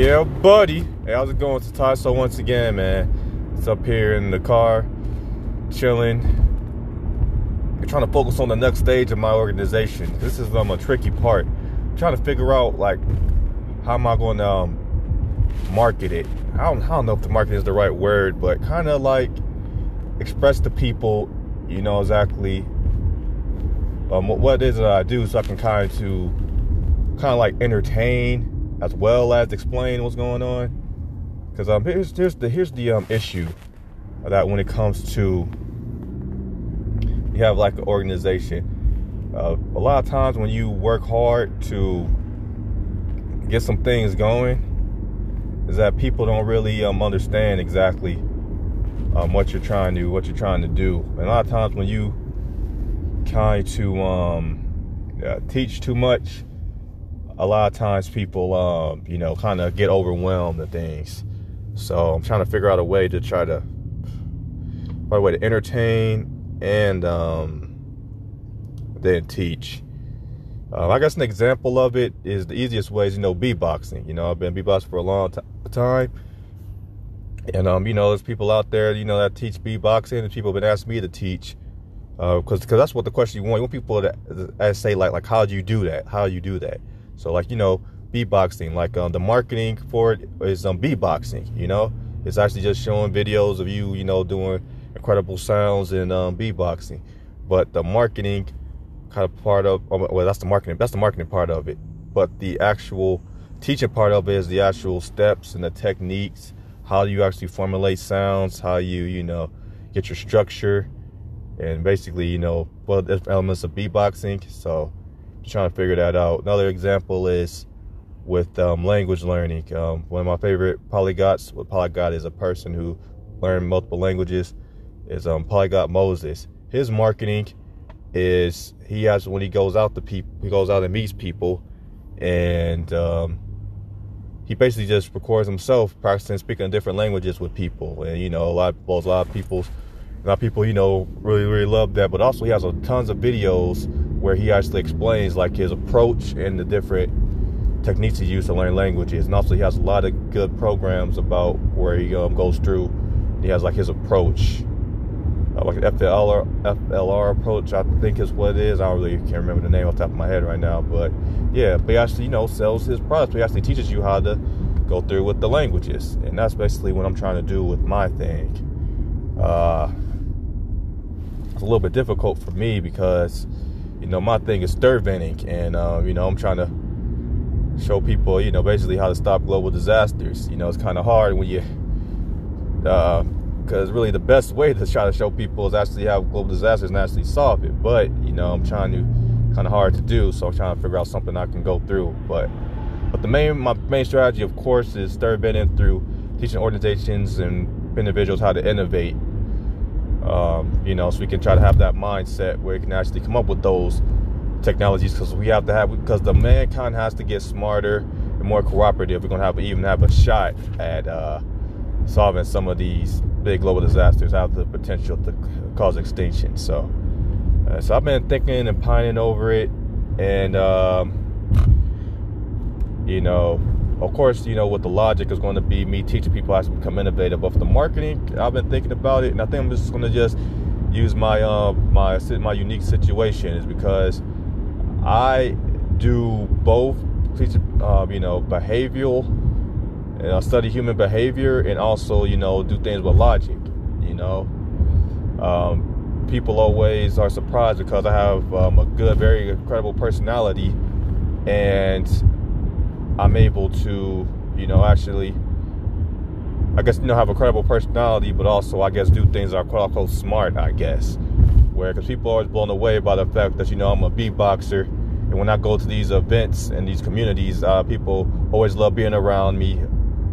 Yeah, buddy. Hey, how's it going? Ty. So once again, man, it's up here in the car, chilling. I'm trying to focus on the next stage of my organization. This is um, a tricky part. I'm trying to figure out like how am I going to um, market it. I don't, I don't know if the market is the right word, but kind of like express to people, you know, exactly um, what it is that I do, so I can kind of to kind of like entertain as well as explain what's going on. Because um, here's here's the here's the um issue that when it comes to you have like an organization, uh, a lot of times when you work hard to get some things going, is that people don't really um understand exactly um what you're trying to what you're trying to do. And a lot of times when you kind to um teach too much a lot of times people, um, you know, kind of get overwhelmed and things. So I'm trying to figure out a way to try to, find a way to entertain and um, then teach. Uh, I guess an example of it is the easiest way is, you know, beatboxing. You know, I've been beatboxing for a long t- time. And, um, you know, there's people out there, you know, that teach beatboxing and people have been asking me to teach. Because uh, cause that's what the question you want. You want people to, to say, like, like, how do you do that? How do you do that? So like you know, beatboxing, like um, the marketing for it is um beatboxing. You know, it's actually just showing videos of you, you know, doing incredible sounds and um, beatboxing. But the marketing kind of part of oh, well, that's the marketing. That's the marketing part of it. But the actual teaching part of it is the actual steps and the techniques. How you actually formulate sounds. How you you know get your structure and basically you know what elements of beatboxing. So trying to figure that out. Another example is with um, language learning. Um, one of my favorite polyglots, what polyglot is a person who learned multiple languages, is um, Polyglot Moses. His marketing is he has when he goes out to people, he goes out and meets people, and um, he basically just records himself practicing speaking different languages with people. And you know, a lot of a lot of people, a lot of people, you know, really really love that. But also, he has a, tons of videos where he actually explains like his approach and the different techniques he used to learn languages. And also, he has a lot of good programs about where he um, goes through. He has like his approach, uh, like FLR, FLR approach, I think is what it is. I don't really can't remember the name off the top of my head right now, but yeah, but he actually, you know, sells his products. He actually teaches you how to go through with the languages, and that's basically what I'm trying to do with my thing. Uh, it's a little bit difficult for me because you know, my thing is stir venting, and uh, you know, I'm trying to show people, you know, basically how to stop global disasters. You know, it's kind of hard when you, because uh, really the best way to try to show people is actually have global disasters and actually solve it. But you know, I'm trying to kind of hard to do, so I'm trying to figure out something I can go through. But but the main my main strategy, of course, is stir venting through teaching organizations and individuals how to innovate um, you know, so we can try to have that mindset where we can actually come up with those technologies because we have to have because the mankind has to get smarter and more cooperative. We're gonna have even have a shot at uh, solving some of these big global disasters have the potential to cause extinction. So, uh, so I've been thinking and pining over it, and um, you know, of course, you know what the logic is going to be me teaching people how to become innovative. But for the marketing, I've been thinking about it, and I think I'm just going to just use my um my my unique situation is because I do both um, you know behavioral and I study human behavior and also you know do things with logic. You know, um, people always are surprised because I have um, a good, very incredible personality and I'm able to, you know, actually, I guess, you know, have a credible personality, but also, I guess, do things that are quote unquote smart, I guess. Where, because people are always blown away by the fact that, you know, I'm a beatboxer. And when I go to these events and these communities, uh, people always love being around me,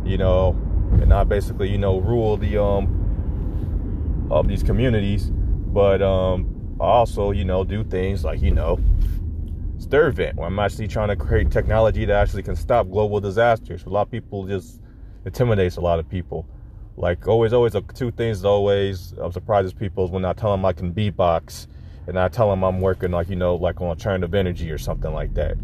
you know, and I basically, you know, rule the, um, of these communities. But, um, I also, you know, do things like, you know, stir where I'm actually trying to create technology that actually can stop global disasters. A lot of people just intimidates a lot of people. Like always, always two things always uh, surprises people is when I tell them I can beatbox and I tell them I'm working like you know like on alternative energy or something like that.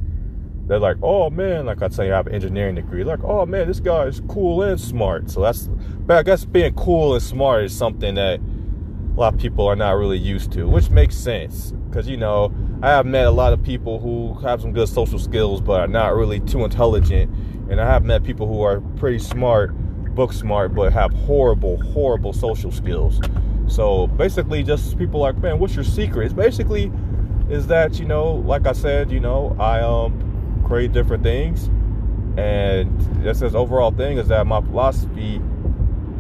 they're like, oh man, like I tell you, I have an engineering degree. Like, oh man, this guy is cool and smart. So that's, but I guess being cool and smart is something that a lot of people are not really used to, which makes sense. Because, you know, I have met a lot of people who have some good social skills, but are not really too intelligent. And I have met people who are pretty smart, book smart, but have horrible, horrible social skills. So basically, just people like, man, what's your secret? It's basically is that you know, like I said, you know, I um create different things, and this is overall thing is that my philosophy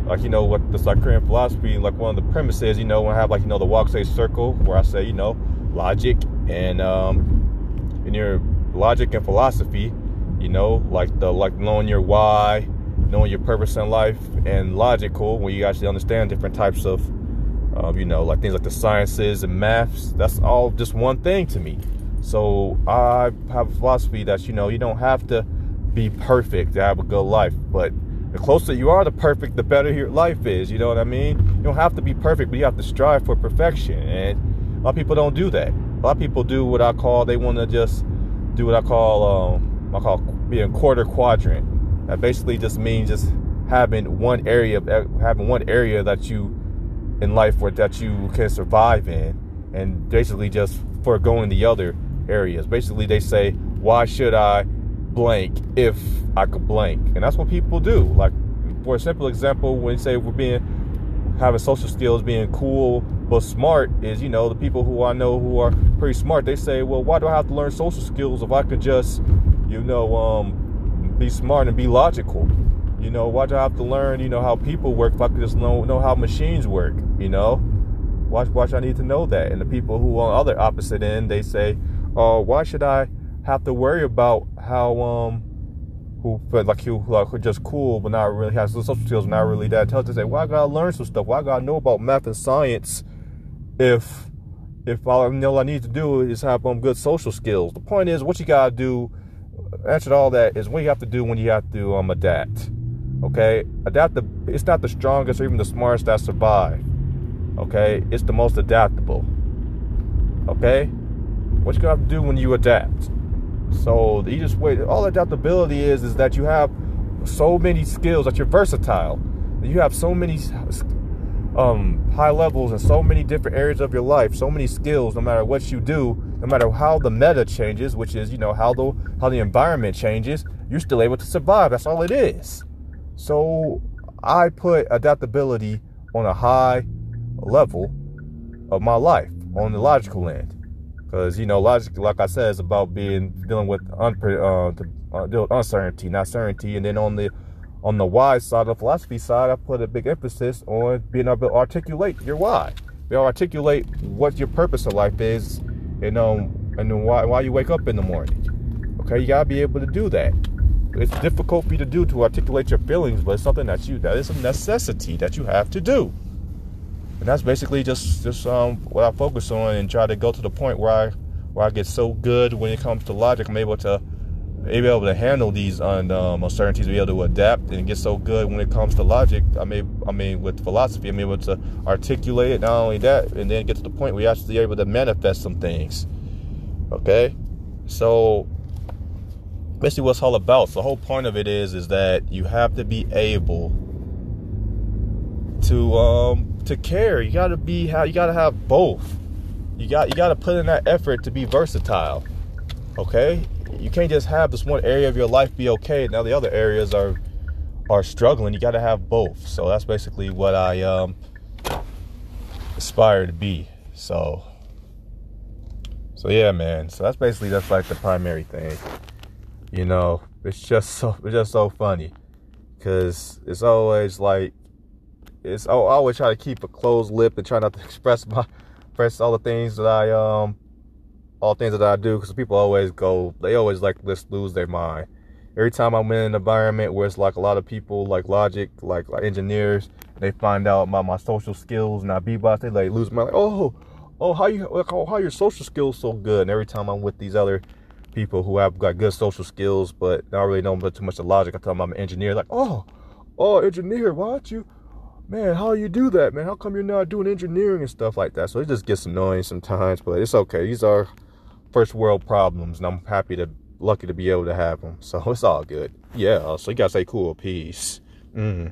like you know what the Cyclean philosophy, like one of the premises, you know, when I have like you know the Walk Sei circle where I say you know logic and um in your logic and philosophy, you know, like the like knowing your why, knowing your purpose in life, and logical when you actually understand different types of, um, you know, like things like the sciences and maths. That's all just one thing to me. So I have a philosophy that you know you don't have to be perfect to have a good life, but the closer you are to perfect, the better your life is. You know what I mean? You don't have to be perfect, but you have to strive for perfection. And a lot of people don't do that. A lot of people do what I call they want to just do what I call um, I call being quarter quadrant. That basically just means just having one area having one area that you in life where that you can survive in, and basically just foregoing the other areas. Basically, they say, why should I blank if I could blank. And that's what people do. Like for a simple example, when you say we're being having social skills being cool but smart is, you know, the people who I know who are pretty smart, they say, well, why do I have to learn social skills if I could just, you know, um, be smart and be logical? You know, why do I have to learn, you know, how people work if I could just know, know how machines work, you know? Why, why should I need to know that? And the people who on the other opposite end, they say, oh, why should I have to worry about how um who felt like you like who just cool but not really has the social skills, not really that intelligent. Say, why I gotta learn some stuff? Why I gotta know about math and science if if all I know I need to do is have um good social skills? The point is, what you gotta do. Answer to all that is what you have to do when you have to um adapt. Okay, adapt. The it's not the strongest or even the smartest that survive. Okay, it's the most adaptable. Okay, what you to do when you adapt? So the easiest way, all adaptability is, is that you have so many skills that you're versatile. You have so many um, high levels in so many different areas of your life, so many skills. No matter what you do, no matter how the meta changes, which is you know how the how the environment changes, you're still able to survive. That's all it is. So I put adaptability on a high level of my life on the logical end. Because you know, logic, like I said, is about being dealing with unpre- uh, uh, uncertainty, not certainty. And then on the on the why side, the philosophy side, I put a big emphasis on being able to articulate your why. Able to articulate what your purpose of life is, and um, and why why you wake up in the morning. Okay, you gotta be able to do that. It's difficult for you to do to articulate your feelings, but it's something that you that is a necessity that you have to do and that's basically just just um, what I focus on and try to go to the point where I where I get so good when it comes to logic. I'm able to able to handle these un, um, uncertainties, be able to adapt, and get so good when it comes to logic. I mean, I mean, with philosophy, I'm able to articulate it. Not only that, and then get to the point where you're actually able to manifest some things. Okay, so basically, what's all about. So the whole point of it is, is that you have to be able to um, to care. You gotta be how you gotta have both. You got you gotta put in that effort to be versatile. Okay? You can't just have this one area of your life be okay. Now the other areas are are struggling. You gotta have both. So that's basically what I um aspire to be. So so yeah, man. So that's basically that's like the primary thing. You know, it's just so it's just so funny. Cause it's always like it's I always try to keep a closed lip and try not to express my express all the things that I um all things that I do because people always go they always like just lose their mind. Every time I'm in an environment where it's like a lot of people like logic, like, like engineers, they find out about my social skills and I bebop, they like lose my like, oh, oh how you like, oh, how your social skills so good. And every time I'm with these other people who have got good social skills but not really know too much of logic, I tell them I'm an engineer, like, oh, oh engineer, why don't you man, how you do that, man? How come you're not doing engineering and stuff like that? So it just gets annoying sometimes, but it's okay. These are first world problems, and I'm happy to lucky to be able to have them. So it's all good. Yeah. So you gotta say cool. Peace. Mm.